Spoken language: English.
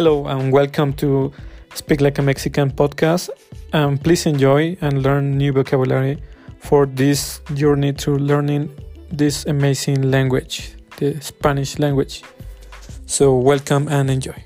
Hello and welcome to Speak Like a Mexican podcast. Um, please enjoy and learn new vocabulary for this journey to learning this amazing language, the Spanish language. So, welcome and enjoy.